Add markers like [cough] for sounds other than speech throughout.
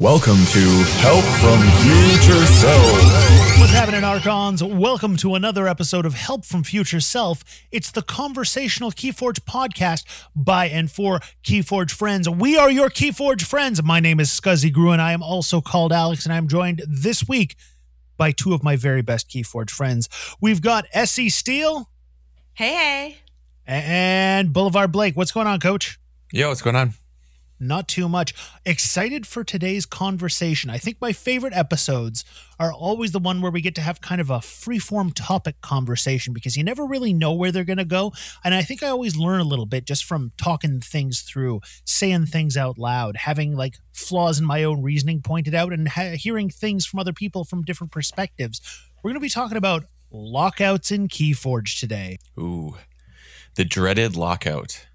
Welcome to Help from Future Self. What's happening, Archons? Welcome to another episode of Help from Future Self. It's the conversational Keyforge podcast by and for Keyforge friends. We are your Keyforge friends. My name is Scuzzy Gruen. I am also called Alex, and I'm joined this week by two of my very best Keyforge friends. We've got Essie Steele Hey, hey. and Boulevard Blake. What's going on, Coach? Yo, what's going on? Not too much. Excited for today's conversation. I think my favorite episodes are always the one where we get to have kind of a free-form topic conversation because you never really know where they're going to go. And I think I always learn a little bit just from talking things through, saying things out loud, having like flaws in my own reasoning pointed out, and ha- hearing things from other people from different perspectives. We're going to be talking about lockouts in Keyforge today. Ooh, the dreaded lockout.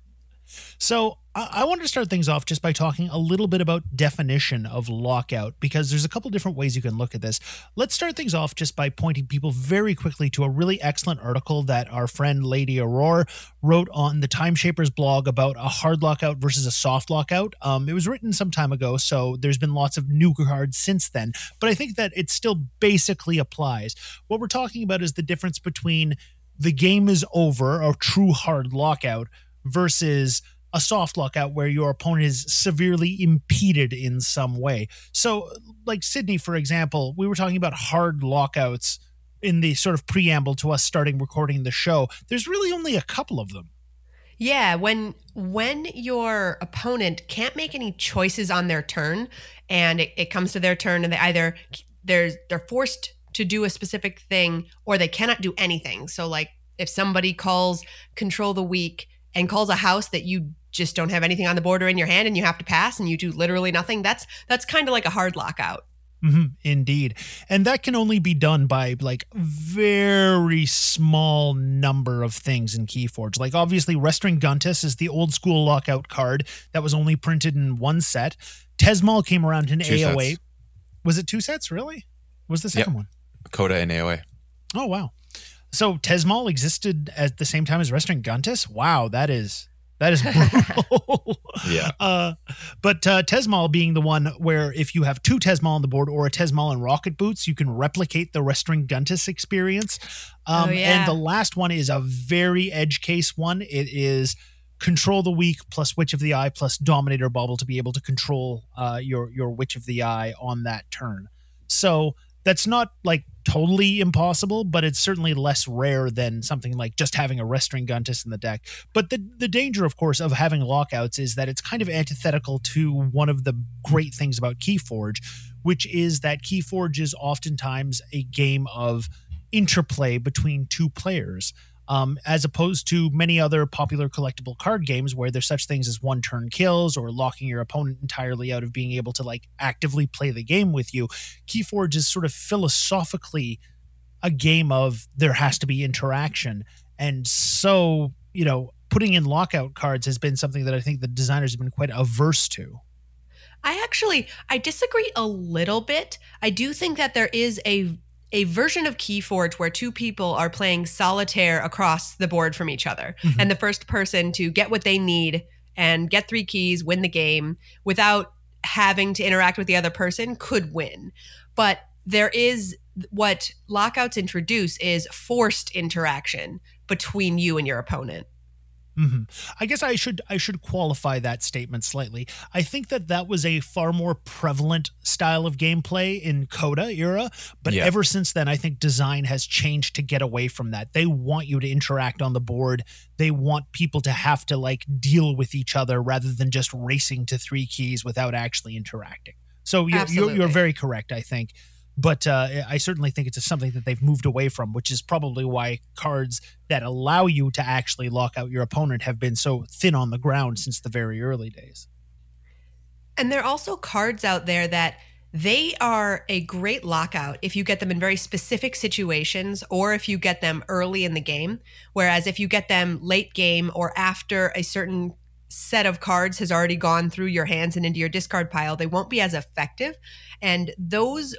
So I, wanted to start things off just by talking a little bit about definition of lockout because there's a couple different ways you can look at this. Let's start things off just by pointing people very quickly to a really excellent article that our friend Lady Aurora wrote on the Timeshapers blog about a hard lockout versus a soft lockout. Um, it was written some time ago, so there's been lots of new cards since then, but I think that it still basically applies. What we're talking about is the difference between the game is over, a true hard lockout, versus a soft lockout where your opponent is severely impeded in some way. So, like Sydney, for example, we were talking about hard lockouts in the sort of preamble to us starting recording the show. There's really only a couple of them. Yeah, when when your opponent can't make any choices on their turn and it, it comes to their turn and they either they're they're forced to do a specific thing or they cannot do anything. So like if somebody calls control the weak and calls a house that you just don't have anything on the board or in your hand and you have to pass and you do literally nothing, that's that's kind of like a hard lockout. hmm indeed. And that can only be done by like very small number of things in Keyforge. Like obviously Restringuntus is the old school lockout card that was only printed in one set. Tezmal came around in Two AOA. sets. Was it two sets, really? Was the second one? CotA and AOA. Oh wow. So Tezmal existed at the same time as Restringuntus? Wow, that is that is [laughs] brutal. Yeah. [laughs] Uh, but uh, Tezmal being the one where if you have two Tezmal on the board or a Tezmal and Rocket Boots, you can replicate the Restringuntus experience. Um, Oh, yeah. And the last one is a very edge case one. It is control the weak plus Witch of the Eye plus Dominator Bauble to be able to control uh, your your Witch of the Eye on that turn. So that's not like totally impossible, but it's certainly less rare than something like just having a Restringuntus in the deck. But the the danger, of course, of having lockouts is that it's kind of antithetical to one of the great things about Keyforge, which is that Keyforge is oftentimes a game of interplay between two players. Um, as opposed to many other popular collectible card games where there's such things as one turn kills or locking your opponent entirely out of being able to like actively play the game with you. Keyforge is sort of philosophically a game of there has to be interaction. And so, you know, putting in lockout cards has been something that I think the designers have been quite averse to. I actually I disagree a little bit. I do think that there is a a version of Keyforge where two people are playing solitaire across the board from each other, Mhm. and the first person to get what they need and get three keys, win the game without having to interact with the other person could win. But there is what lockouts introduce is forced interaction between you and your opponent. Hmm I guess I should I should qualify that statement slightly. I think that that was a far more prevalent style of gameplay in CotA era, but Yeah. ever since then, I think design has changed to get away from that. They want you to interact on the board. They want people to have to like deal with each other rather than just racing to three keys without actually interacting. So you're, you're, you're very correct, I think. But uh, I certainly think it's something that they've moved away from, which is probably why cards that allow you to actually lock out your opponent have been so thin on the ground since the very early days. And there are also cards out there that they are a great lockout if you get them in very specific situations or if you get them early in the game. Whereas if you get them late game or after a certain set of cards has already gone through your hands and into your discard pile, they won't be as effective. And those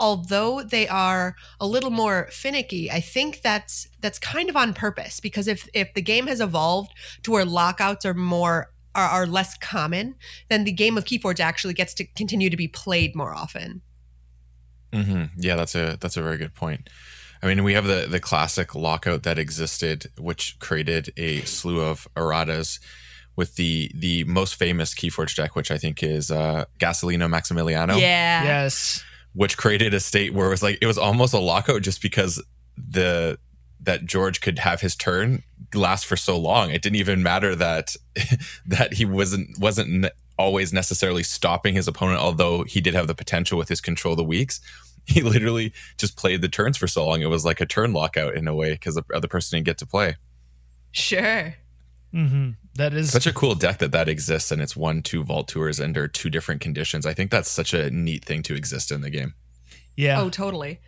although they are a little more finicky, I think that's that's kind of on purpose because if if the game has evolved to where lockouts are more are, are less common, then the game of Keyforge actually gets to continue to be played more often. hmm Yeah, that's a that's a very good point. I mean, we have the the classic lockout that existed, which created a slew of erratas. With the the most famous Keyforge deck, which I think is uh, Gasolino Maximiliano, Yeah. Yes. Which created a state where it was like it was almost a lockout just because the that George could have his turn last for so long. It didn't even matter that [laughs] that he wasn't wasn't always necessarily stopping his opponent, although he did have the potential with his control the weeks. [laughs] He literally just played the turns for so long. It was like a turn lockout in a way because the other person didn't get to play. Sure. Hmm That is Such a cool deck that that exists and it's one, two vault tours under two different conditions. I think that's such a neat thing to exist in the game. yeah. Oh, totally.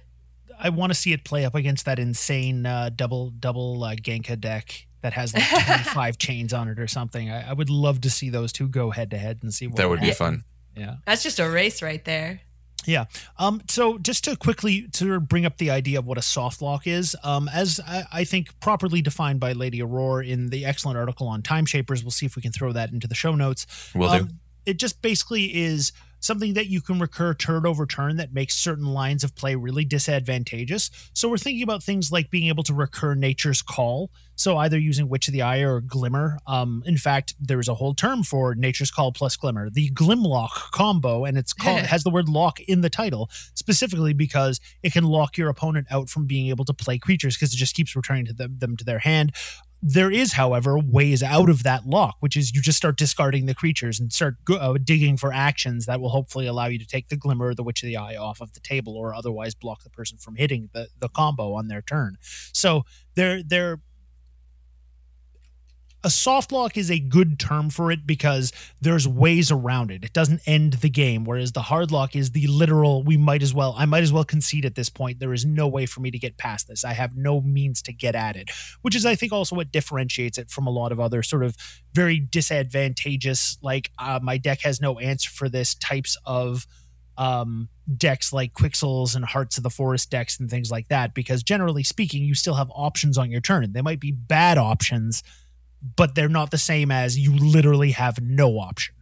I want to see it play up against that insane uh, double double uh, Genka deck that has like [laughs] 25 chains on it or something. I, I would love to see those two go head to head and see what That would be fun. Yeah. That's just a race right there. Yeah. Um, so just to quickly sort of bring up the idea of what a soft lock is, um, as I, I think properly defined by Lady Aurora in the excellent article on Time Shapers, we'll see if we can throw that into the show notes. Will do. Um, it just basically is something that you can recur turn over turn that makes certain lines of play really disadvantageous. So we're thinking about things like being able to recur Nature's Call. So either using Witch of the Eye or Glimmer. Um, in fact, there's a whole term for Nature's Call plus Glimmer, the Glimlock combo, and it's called it has the word lock in the title specifically because it can lock your opponent out from being able to play creatures because it just keeps returning to them, them to their hand. There is, however, ways out of that lock, which is you just start discarding the creatures and start uh, digging for actions that will hopefully allow you to take the glimmer or the witch of the eye off of the table, or otherwise block the person from hitting the, the combo on their turn. So they're they're a soft lock is a good term for it because there's ways around it. It doesn't end the game, whereas the hard lock is the literal. We might as well. I might as well concede at this point. There is no way for me to get past this. I have no means to get at it, which is, I think, also what differentiates it from a lot of other sort of very disadvantageous, like uh, my deck has no answer for this types of um, decks like Quixels and Hearts of the Forest decks and things like that. Because generally speaking, you still have options on your turn. They might be bad options but they're not the same as you literally have no option.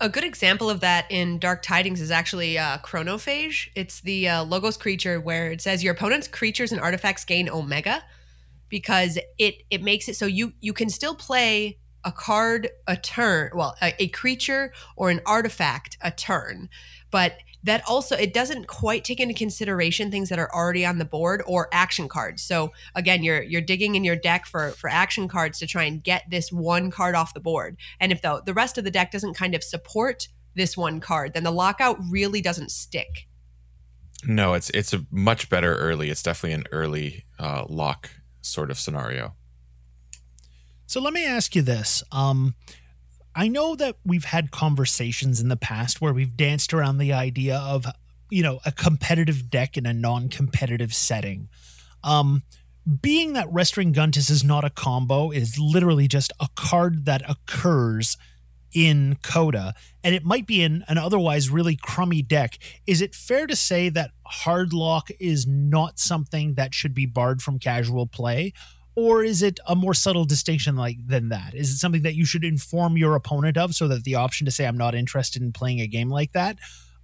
A good example of that in Dark Tidings is actually uh, Chronophage. It's the uh, Logos creature where it says your opponent's creatures and artifacts gain Omega because it it makes it so you you can still play a card a turn, well, a, a creature or an artifact a turn, but that also it doesn't quite take into consideration things that are already on the board or action cards. So again, you're you're digging in your deck for for action cards to try and get this one card off the board. And if the the rest of the deck doesn't kind of support this one card, then the lockout really doesn't stick. No, it's it's a much better early. It's definitely an early uh, lock sort of scenario. So let me ask you this. Um, I know that we've had conversations in the past where we've danced around the idea of, you know, a competitive deck in a non-competitive setting. Um, being that Restringuntus is not a combo, is literally just a card that occurs in CotA, and it might be in an otherwise really crummy deck. Is it fair to say that Hardlock is not something that should be barred from casual play? Or is it a more subtle distinction like than that? Is it something that you should inform your opponent of so that the option to say I'm not interested in playing a game like that?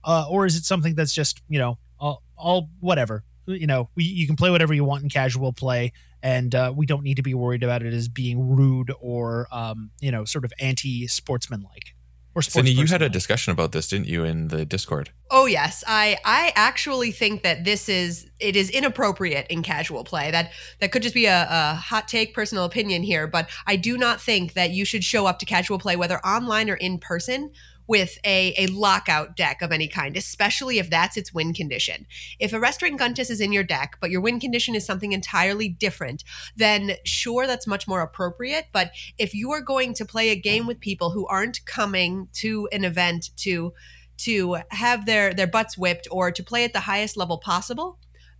Uh, or is it something that's just, you know, all, all whatever? You know, we, you can play whatever you want in casual play, and uh, we don't need to be worried about it as being rude or, um, you know, sort of anti sportsmanlike. Or Cindy, you had a discussion about this, didn't you, in the Discord? Oh yes, I I actually think that this is it is inappropriate in casual play. That that could just be a, a hot take, personal opinion here, but I do not think that you should show up to casual play, whether online or in person, with a, a lockout deck of any kind, especially if that's its win condition. If a Restringuntus is in your deck, but your win condition is something entirely different, then sure, that's much more appropriate. But if you are going to play a game with people who aren't coming to an event to to have their their butts whipped or to play at the highest level possible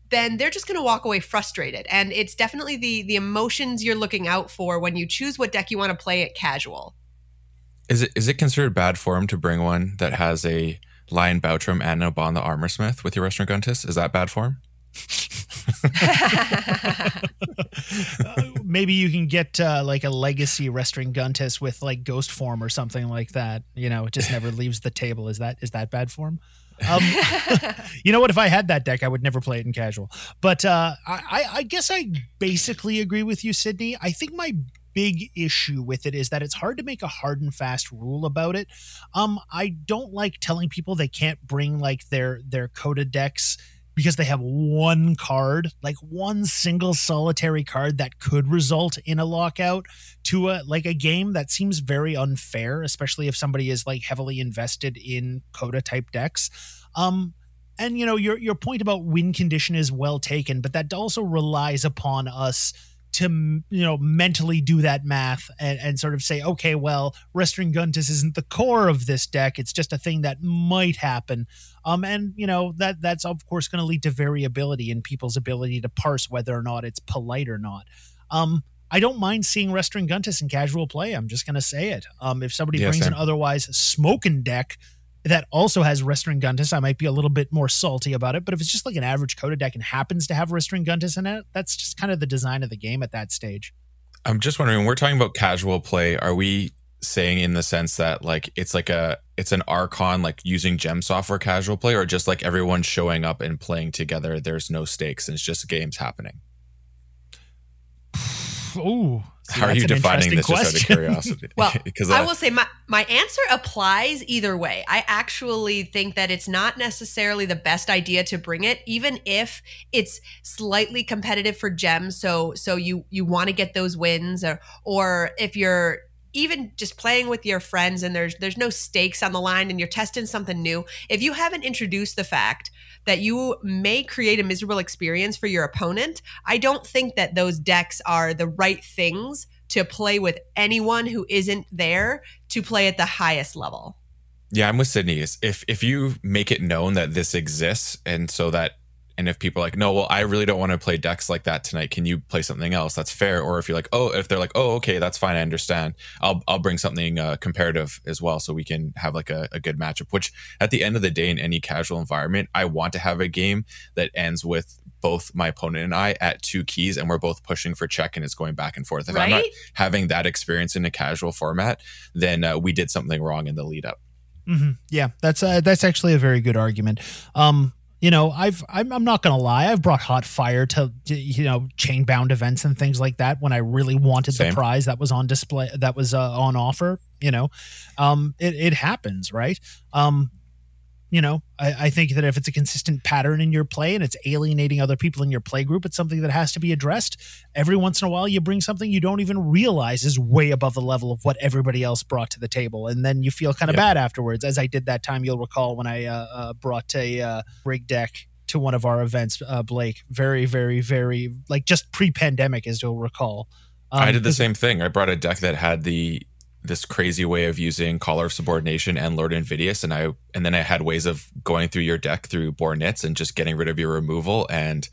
then they're just going to walk away frustrated and it's definitely the the emotions you're looking out for when you choose what deck you want to play at casual Is it is it considered bad form to bring one that has a Lion Bautrem and a Bon the Armor Smith with your Restringuntus? Is that bad form? Uh, [laughs] maybe you can get uh, like a legacy Restringuntus with like ghost form or something like that. You know, it just never [laughs] leaves the table. Is that is that bad form? Um, [laughs] you know what? If I had that deck, I would never play it in casual. But uh, I, I guess I basically agree with you, Sydney. I think my big issue with it is that it's hard to make a hard and fast rule about it. Um, I don't like telling people they can't bring like their their CotA decks because they have one card, like one single solitary card that could result in a lockout to a like a game that seems very unfair, especially if somebody is like heavily invested in CotA type decks. Um and you know your your point about win condition is well taken, but that also relies upon us to you know mentally do that math and, and sort of say okay well Restringuntus isn't the core of this deck it's just a thing that might happen um and you know that that's of course going to lead to variability in people's ability to parse whether or not it's polite or not um I don't mind seeing Restringuntus in casual play. I'm just going to say it. Um, if somebody Yeah, brings same. an otherwise smoking deck that also has Restringuntus, I might be a little bit more salty about it. But if it's just like an average CotA deck and happens to have Restringuntus in it, that's just kind of the design of the game at that stage. I'm just wondering, when we're talking about casual play, are we saying in the sense that like it's like a it's an archon like using gem software casual play or just like everyone showing up and playing together there's no stakes and it's just games happening Oh, how are you defining this just out of curiosity [laughs] Well, [laughs] because I will say my, my answer applies either way. I actually think that it's not necessarily the best idea to bring it, even if it's slightly competitive for gems. So so you you want to get those wins, or or if you're even just playing with your friends and there's there's no stakes on the line and you're testing something new. If you haven't introduced the fact that you may create a miserable experience for your opponent, I don't think that those decks are the right things to play with anyone who isn't there to play at the highest level. Yeah, I'm with Sydney. If if you make it known that this exists, and so that, and if people are like, no, well, I really don't want to play decks like that tonight. Can you play something else? That's fair. Or if you're like, oh, if they're like, oh, okay, that's fine. I understand. I'll I'll bring something uh, comparative as well, so we can have like a, a good matchup. Which at the end of the day, in any casual environment, I want to have a game that ends with both my opponent and I at two keys, and we're both pushing for check, and it's going back and forth. If I'm not Right? having that experience in a casual format, then uh, we did something wrong in the lead up. hmm Yeah, that's uh, that's actually a very good argument. Um, you know, I've I'm, I'm not gonna lie, I've brought hot fire to, to you know chain bound events and things like that when I really wanted Same. the prize that was on display that was uh, on offer. You know, um, it it happens, right? Um, you know, I, I think that if it's a consistent pattern in your play and it's alienating other people in your play group, it's something that has to be addressed. Every once in a while, you bring something you don't even realize is way above the level of what everybody else brought to the table, and then you feel kind of Yeah. bad afterwards. As I did that time, you'll recall when I uh, uh, brought a uh, rig deck to one of our events, uh, Blake. Very, very, very like just pre-pandemic, as you'll recall. Um, I did the same thing. I brought a deck that had the this crazy way of using Collar of Subordination and Lord Invidious, and I and then I had ways of going through your deck through Bornitz and just getting rid of your removal. And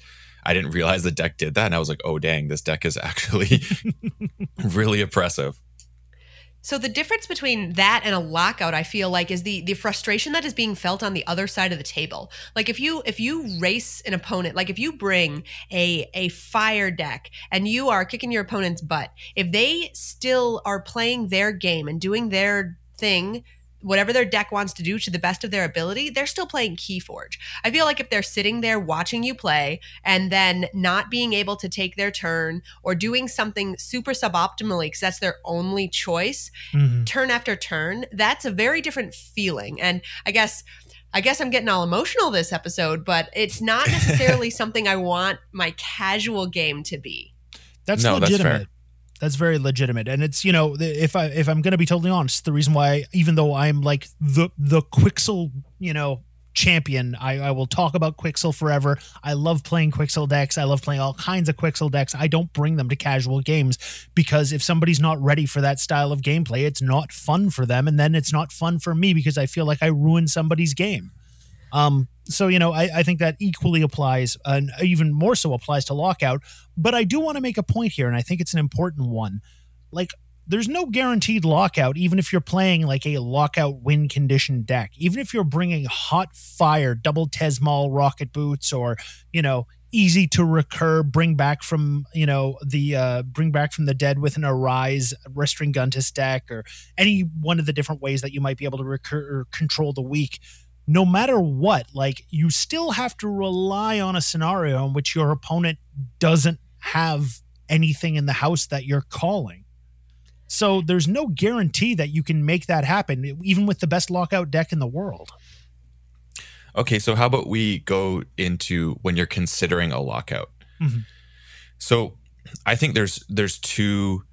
I didn't realize the deck did that, and I was like, oh dang, this deck is actually [laughs] really oppressive. So the difference between that and a lockout, I feel like, is the the frustration that is being felt on the other side of the table. Like if you if you race an opponent, like if you bring a a fire deck and you are kicking your opponent's butt, if they still are playing their game and doing their thing whatever their deck wants to do to the best of their ability, they're still playing Keyforge. I feel like if they're sitting there watching you play and then not being able to take their turn or doing something super suboptimally because that's their only choice, Mhm. turn after turn, that's a very different feeling. And I guess I guess I'm getting all emotional this episode, but it's not [laughs] necessarily something I want my casual game to be. That's No, that's legitimate. fair. That's very legitimate, and it's you know if I if I'm to be totally honest, the reason why even though I'm like the the Quixel you know champion, I, I will talk about Quixel forever. I love playing Quixel decks. I love playing all kinds of Quixel decks. I don't bring them to casual games because if somebody's not ready for that style of gameplay, it's not fun for them, and then it's not fun for me because I feel like I ruined somebody's game. Um, so you know, I, I think that equally applies, and even more so applies to lockout. But I do want to make a point here, and I think it's an important one. Like, there's no guaranteed lockout, even if you're playing like a lockout win condition deck. Even if you're bringing hot fire, double Tezmal rocket boots, or you know, easy to recur, bring back from you know the uh, bring back from the dead with an arise restring gun to stack or any one of the different ways that you might be able to recur or control the weak. No matter what, like you still have to rely on a scenario in which your opponent doesn't have anything in the house that you're calling. So there's no guarantee that you can make that happen, even with the best lockout deck in the world. Okay, so how about we go into when you're considering a lockout? Mm-hmm. So I think there's there's two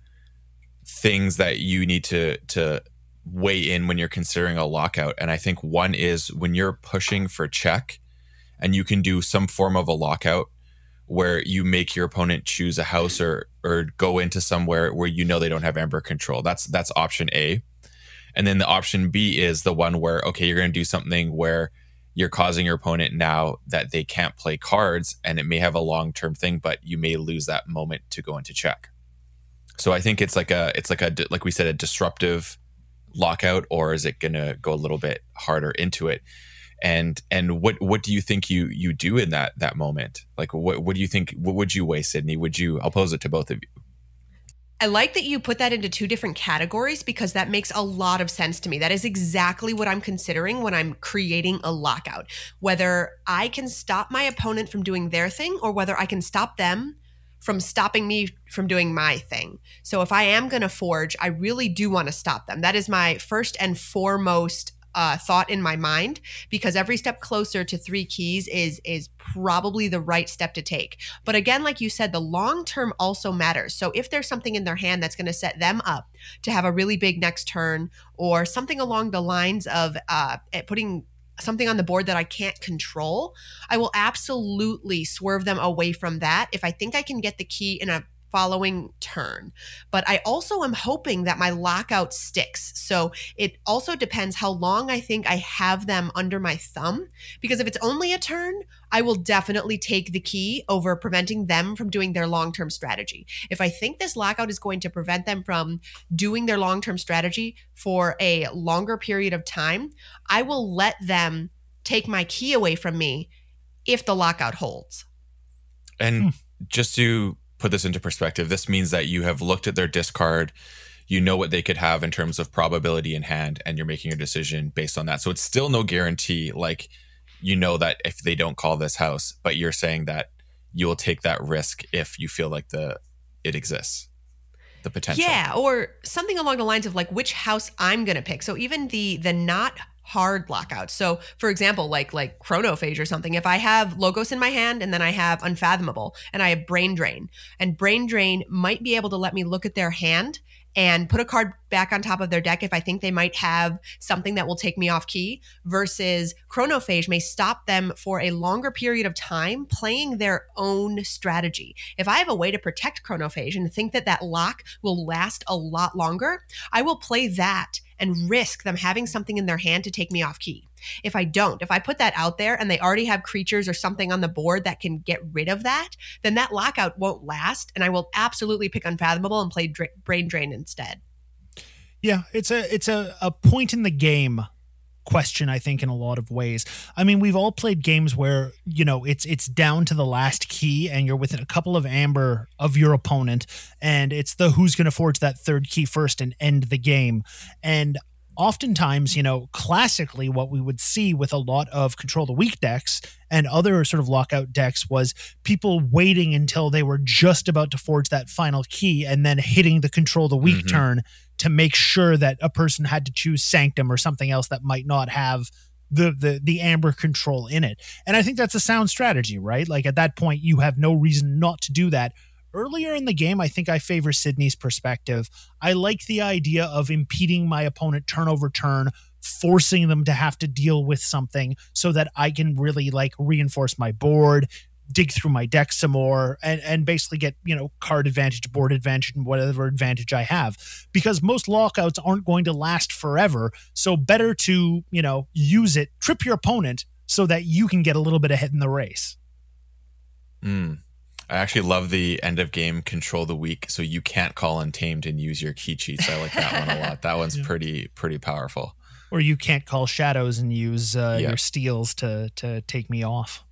things that you need to to weigh in when you're considering a lockout, and I think one is when you're pushing for check, and you can do some form of a lockout where you make your opponent choose a house or or go into somewhere where you know they don't have amber control. That's that's option A. And then the option B is the one where okay, you're going to do something where you're causing your opponent now that they can't play cards and it may have a long-term thing but you may lose that moment to go into check so i think it's like a it's like a like we said a disruptive lockout or is it going to go a little bit harder into it and and what what do you think you you do in that that moment like what what do you think what would you weigh sydney would you i'll pose it to both of you I like that you put that into two different categories because that makes a lot of sense to me. That is exactly what I'm considering when I'm creating a lockout. Whether I can stop my opponent from doing their thing or whether I can stop them from stopping me from doing my thing. So if I am going to forge, I really do want to stop them. That is my first and foremost uh, thought in my mind because every step closer to three keys is is probably the right step to take. But again, like you said, the long term also matters. So if there's something in their hand that's going to set them up to have a really big next turn, or something along the lines of uh, eh, putting something on the board that I can't control, I will absolutely swerve them away from that if I think I can get the key in a following turn. But I also am hoping that my lockout sticks. So it also depends how long I think I have them under my thumb. Because if it's only a turn, I will definitely take the key over preventing them from doing their long term strategy. If I think this lockout is going to prevent them from doing their long term strategy for a longer period of time, I will let them take my key away from me if the lockout holds. And hmm. just to put this into perspective, this means that you have looked at their discard, you know what they could have in terms of probability in hand, and you're making a decision based on that. So it's still no guarantee. Like you know that if they don't call this house, but you're saying that you will take that risk if you feel like the it exists the potential. Yeah, or something along the lines of like which house I'm to pick. So even the the not hard lockouts. So, for example, like like chronophage or something, if I have logos in my hand and then I have unfathomable and I have brain drain, and brain drain might be able to let me look at their hand and put a card back on top of their deck if I think they might have something that will take me off key, versus Chronophage may stop them for a longer period of time playing their own strategy. If I have a way to protect Chronophage and think that that lock will last a lot longer, I will play that and risk them having something in their hand to take me off key. If I don't, if I put that out there and they already have creatures or something on the board that can get rid of that, then that lockout won't last. And I will absolutely pick Unfathomable and play Brain Drain instead. Yeah, it's a it's a, a point in the game question i think in a lot of ways i mean we've all played games where you know it's it's down to the last key and you're within a couple of amber of your opponent and it's the who's going to forge that third key first and end the game and oftentimes, you know, classically, what we would see with a lot of control the weak decks and other sort of lockout decks was people waiting until they were just about to forge that final key and then hitting the control the weak mm-hmm. turn to make sure that a person had to choose Sanctum or something else that might not have the the the amber control in it. And I think that's a sound strategy, right? Like at that point you have no reason not to do that earlier in the game, I think I favor Sydney's perspective. I like the idea of impeding my opponent turn over turn, forcing them to have to deal with something so that I can really like reinforce my board, dig through my deck some more, and, and basically get, you know, card advantage, board advantage, and whatever advantage I have. Because most lockouts aren't going to last forever. So better to, you know, use it, trip your opponent so that you can get a little bit ahead in the race. Hmm. I actually love the end of game control the weak, so you can't call untamed and use your key cheats. I like that one a lot. That one's [laughs] yeah. pretty pretty powerful. Or you can't call shadows and use uh, yeah. your steals to to take me off.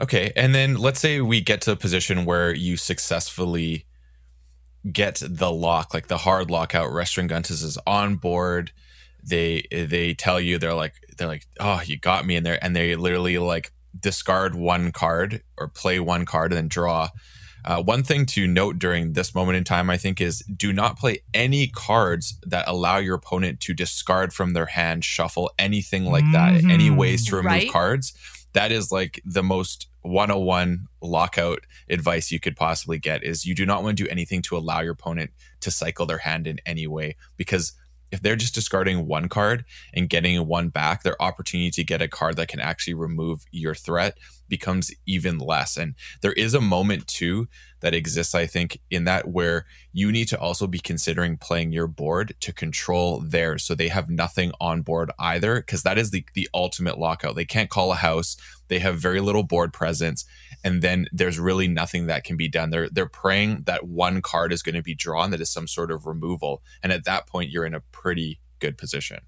Okay, and then let's say we get to a position where you successfully get the lock, like the hard lockout. Restringuntus is on board. They they tell you they're like they're like oh you got me in there, and they literally like discard one card or play one card and then draw. Uh, one thing to note during this moment in time, I think, is do not play any cards that allow your opponent to discard from their hand, shuffle, anything like that. Mhm. Any ways to remove Right. cards. That is like the most 101 lockout advice you could possibly get is you do not want to do anything to allow your opponent to cycle their hand in any way because if they're just discarding one card and getting one back, their opportunity to get a card that can actually remove your threat becomes even less. And there is a moment too that exists, I think, in that where you need to also be considering playing your board to control theirs. So they have nothing on board either, because that is the, the ultimate lockout. They can't call a house, they have very little board presence, and then there's really nothing that can be done. They're they're praying that one card is going to be drawn that is some sort of removal. And at that point you're in a pretty good position.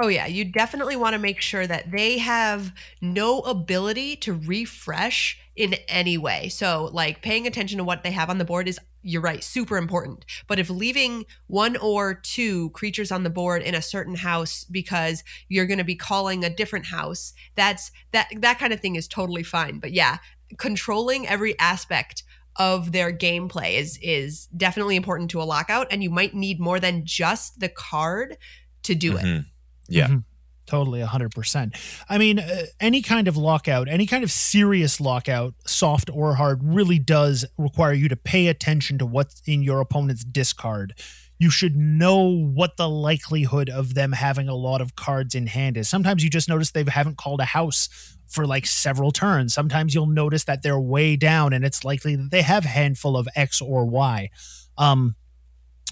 Oh yeah, you definitely want to make sure that they have no ability to refresh in any way. So like paying attention to what they have on the board is you're right, super important. But if leaving one or two creatures on the board in a certain house because you're going to be calling a different house, that's that that kind of thing is totally fine. But yeah, controlling every aspect of their gameplay is is definitely important to a lockout and you might need more than just the card to do it. Mm-hmm. Yeah. Mhm. Totally, 100%. I mean, uh, any kind of lockout, any kind of serious lockout, soft or hard, really does require you to pay attention to what's in your opponent's discard. You should know what the likelihood of them having a lot of cards in hand is. Sometimes you just notice they haven't called a house for like several turns. Sometimes you'll notice that they're way down and it's likely that they have a handful of X or Y. Um,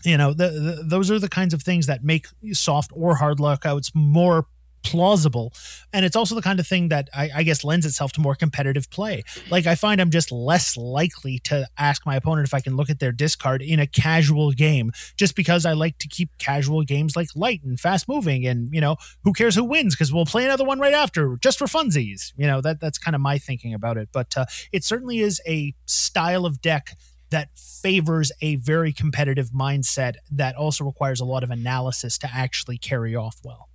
you know the, the, those are the kinds of things that make soft or hard lockouts more plausible. And it's also the kind of thing that I, I guess lends itself to more competitive play. Like i find i'm just less likely to ask my opponent if i can look at their discard in a casual game just because i like to keep casual games like light and fast moving and you know who cares who wins because we'll play another one right after just for funsies. You know that that's kind of my thinking about it. But uh, it certainly is a style of deck that favors a very competitive mindset that also requires a lot of analysis to actually carry off well.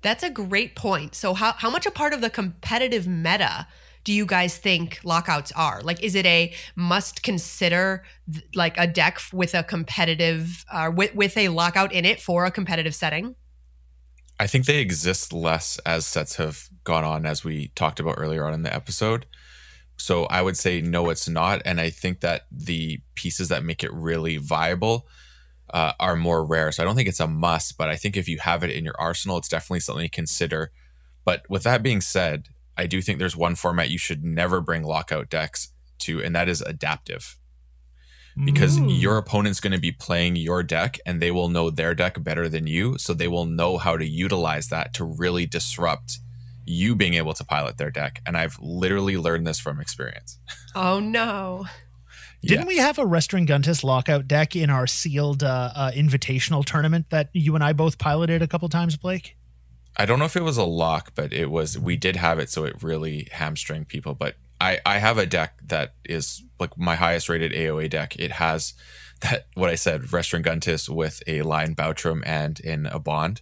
That's a great point. So how how much a part of the competitive meta do you guys think lockouts are? Like is it a must consider th- like a deck with a competitive uh, with with a lockout in it for a competitive setting? I think they exist less as sets have gone on, as we talked about earlier on in the episode. So I would say no, it's not. And I think that the pieces that make it really viable uh, are more rare. So I don't think it's a must, but I think if you have it in your arsenal, it's definitely something to consider. But with that being said, I do think there's one format you should never bring lockout decks to, and that is adaptive because Ooh. your opponent's going to be playing your deck and they will know their deck better than you. So they will know how to utilize that to really disrupt you being able to pilot their deck. And I've literally learned this from experience. Oh no. Didn't we have a Restringuntus lockout deck in our sealed uh, uh, invitational tournament that you and I both piloted a couple times, Blake? I don't know if it was a lock, but it was, we did have it. So it really hamstring people. But I, I have a deck that is like my highest rated AOA deck. It has [laughs] that, what I said, Restringuntus with a Lion Bautrem and in a Bond.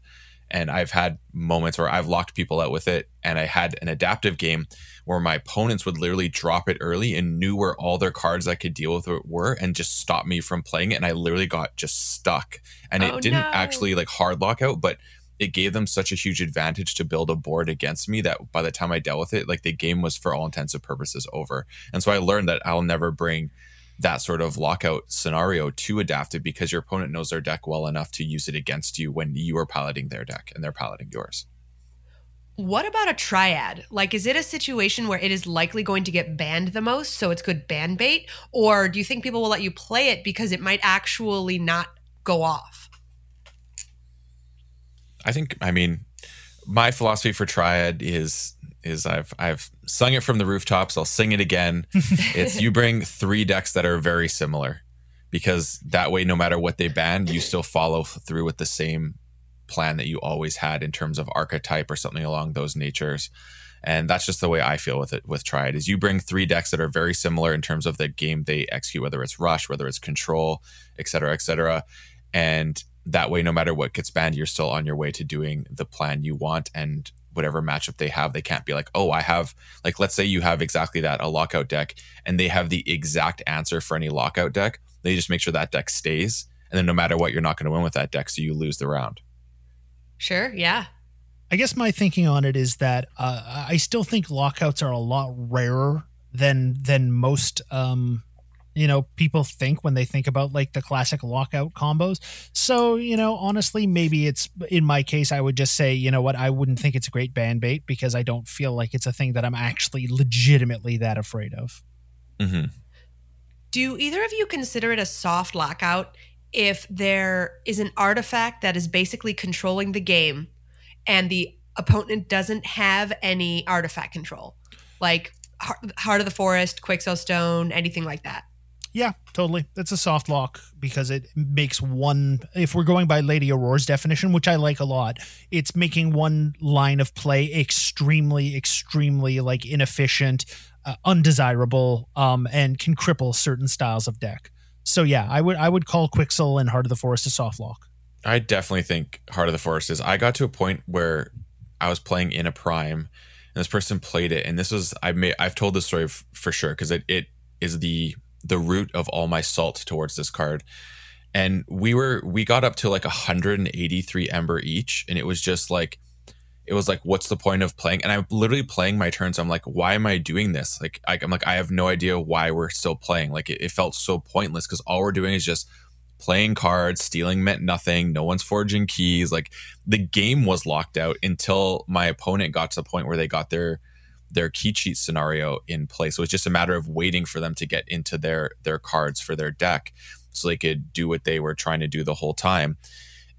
And I've had moments where I've locked people out with it. And I had an adaptive game where my opponents would literally drop it early and knew where all their cards I could deal with it were and just stop me from playing it. And I literally got just stuck. And Oh, it didn't no. actually like hard lock out, but it gave them such a huge advantage to build a board against me that by the time I dealt with it, like the game was for all intents and purposes over. And so I learned that I'll never bring that sort of lockout scenario to adaptive because your opponent knows their deck well enough to use it against you when you are piloting their deck and they're piloting yours. What about a triad? Like, is it a situation where it is likely going to get banned the most, so it's good ban bait? Or do you think people will let you play it because it might actually not go off? I think I mean my philosophy for triad is is I've I've sung it from the rooftops. I'll sing it again. [laughs] it's you bring three decks that are very similar because that way no matter what they ban, you still follow through with the same plan that you always had in terms of archetype or something along those natures. And that's just the way I feel with it with Triad is you bring three decks that are very similar in terms of the game they execute, whether it's rush, whether it's control, et cetera, et cetera. And that way, no matter what gets banned, you're still on your way to doing the plan you want. And whatever matchup they have, they can't be like, oh, I have, like, let's say you have exactly that, a lockout deck, and they have the exact answer for any lockout deck. They just make sure that deck stays. And then no matter what, you're not going to win with that deck. So you lose the round. Sure. Yeah. I guess my thinking on it is that uh, I still think lockouts are a lot rarer than than most um, you know people think when they think about like the classic lockout combos. So you know, honestly, maybe it's in my case, I would just say, you know what, I wouldn't think it's a great band bait because I don't feel like it's a thing that I'm actually legitimately that afraid of. Mm-hmm. Do either of you consider it a soft lockout if there is an artifact that is basically controlling the game? and the opponent doesn't have any artifact control, like Heart of the Forest, Quixo Stone, anything like that. Yeah, totally. It's a soft lock because it makes one. If we're going by Lady Aurora's definition, which I like a lot, it's making one line of play extremely, extremely like inefficient, uh, undesirable, um, and can cripple certain styles of deck. So yeah, I would I would call Quixel and Heart of the Forest a soft lock. I definitely think Heart of the Forest is. I got to a point where I was playing in a prime, and this person played it, and this was I may I've told this story f- for sure because it it is the the root of all my salt towards this card. And we were we got up to like 183 ember each, and it was just like it was like what's the point of playing and i'm literally playing my turns i'm like why am i doing this like I, am like i have no idea why we're still playing like it, it felt so pointless because all we're doing is just playing cards, stealing meant nothing. No one's forging keys. Like the game was locked out until my opponent got to the point where they got their their key cheat scenario in place. So it's just a matter of waiting for them to get into their their cards for their deck so they could do what they were trying to do the whole time.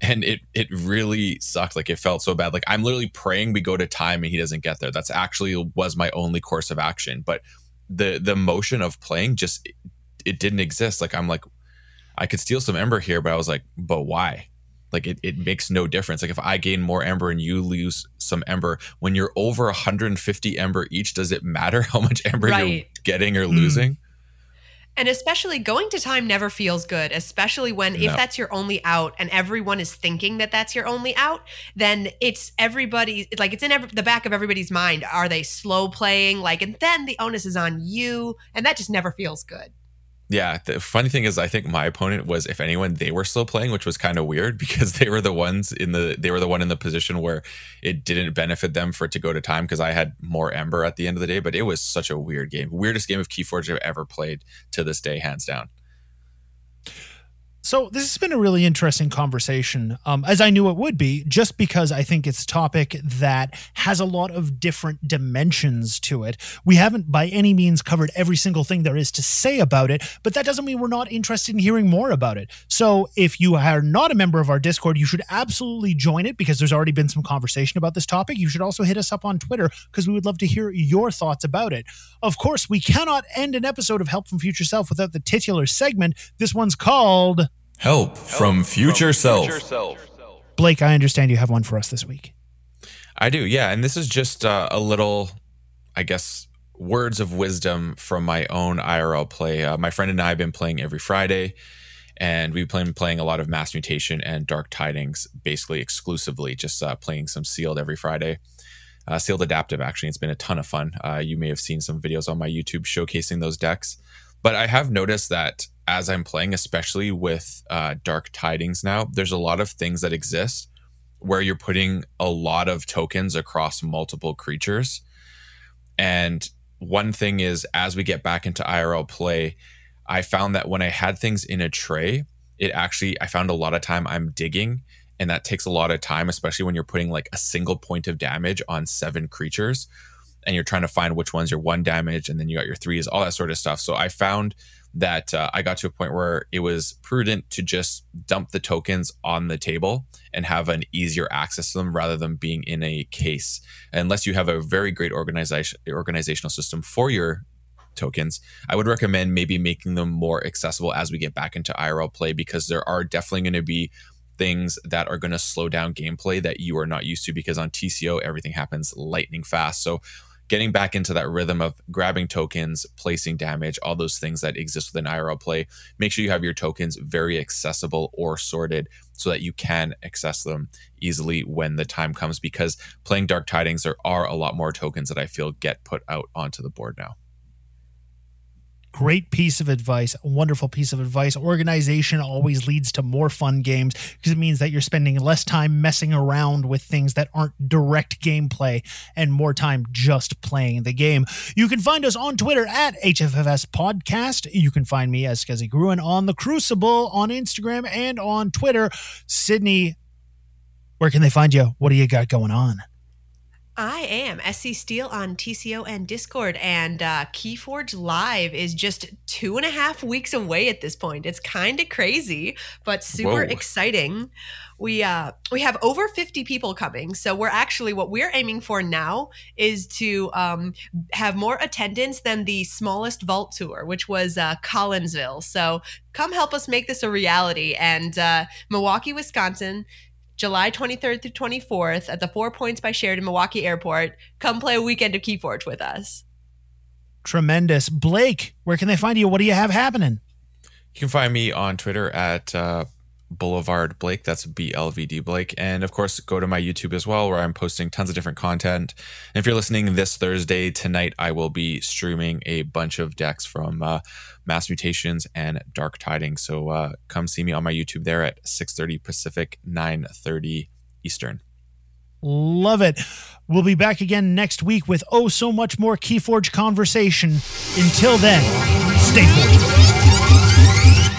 And it it really sucked. Like it felt so bad. Like I'm literally praying we go to time and he doesn't get there. That's actually was my only course of action. But the the motion of playing just it didn't exist. Like I'm like, I could steal some ember here, but I was like, but why? Like it, it makes no difference. Like if I gain more ember and you lose some ember, when you're over 150 ember each, does it matter [laughs] how much ember right. you're getting or losing? Mm. And especially going to time never feels good, especially when no. if that's your only out and everyone is thinking that that's your only out, then it's everybody like it's in every, the back of everybody's mind. Are they slow playing? Like, and then the onus is on you, and that just never feels good. Yeah, the funny thing is, I think my opponent was, if anyone, they were still playing, which was kind of weird [laughs] because they were the ones in the they were the one in the position where it didn't benefit them for it to go to time because I had more ember at the end of the day. But it was such a weird game, weirdest game of Keyforge I've ever played to this day, hands down. So this has been a really interesting conversation, um, as I knew it would be, just because I think it's a topic that has a lot of different dimensions to it. We haven't by any means covered every single thing there is to say about it, but that doesn't mean we're not interested in hearing more about it. So if you are not a member of our Discord, you should absolutely join it because there's already been some conversation about this topic. You should also hit us up on Twitter because we would love to hear your thoughts about it. Of course, we cannot end an episode of Help from Future Self without the titular segment. This one's called Help, from, future, from self. self. Blake, I understand you have one for us this week. I do, yeah. And this is just uh, a little, I guess, words of wisdom from my own IRL play. Uh, my friend and I have been playing every Friday, and we've been playing a lot of Mass Mutation and Dark Tidings, basically exclusively, just uh, playing some Sealed every Friday. Uh, sealed Adaptive, actually. It's been a ton of fun. Uh, you may have seen some videos on my YouTube showcasing those decks. But I have noticed that as I'm playing, especially with uh, Dark Tidings now, there's a lot of things that exist where you're putting a lot of tokens across multiple creatures. And one thing is, as we get back into IRL play, I found that when I had things in a tray, it actually, I found a lot of time I'm digging. And that takes a lot of time, especially when you're putting like a single point of damage on seven creatures and you're trying to find which ones your one damage and then you got your threes, all that sort of stuff. So I found that uh, I got to a point where it was prudent to just dump the tokens on the table and have an easier access to them rather than being in a case. Unless you have a very great organization organizational system for your tokens, I would recommend maybe making them more accessible as we get back into IRL play because there are definitely going to be things that are going to slow down gameplay that you are not used to because on TCO everything happens lightning fast. So getting back into that rhythm of grabbing tokens, placing damage, all those things that exist within IRL play. Make sure you have your tokens very accessible or sorted so that you can access them easily when the time comes because playing Dark Tidings there are a lot more tokens that I feel get put out onto the board now. Great piece of advice, wonderful piece of advice. Organization always leads to more fun games because it means that you're spending less time messing around with things that aren't direct gameplay and more time just playing the game. You can find us on Twitter at HFFS Podcast. You can find me as Skezi Gruen on The Crucible on Instagram and on Twitter. Sydney, where can they find you? What do you got going on? I am SC Steel on TCO and Discord, and uh, Keyforge Live is just two and a half weeks away at this point. It's kind of crazy, but super Whoa. exciting. We uh, we have over fifty people coming, so we're actually what we're aiming for now is to um, have more attendance than the smallest vault tour, which was uh, Collinsville. So come help us make this a reality. And uh, Milwaukee, Wisconsin, July 23rd through 24th at the Four Points by Sheraton Milwaukee Airport. Come play a weekend of Keyforge with us. Tremendous. Blake, where can they find you? What do you have happening? You can find me on Twitter at uh, Boulevard Blake. That's B L V D Blake. And of course, go to my YouTube as well, where I'm posting tons of different content. And if you're listening this Thursday, tonight, I will be streaming a bunch of decks from uh, Mass Mutations and Dark Tidings. So uh, come see me on my YouTube there at 6:30 Pacific, 9:30 Eastern. Love it. We'll be back again next week with oh so much more Keyforge conversation. Until then, stay forged.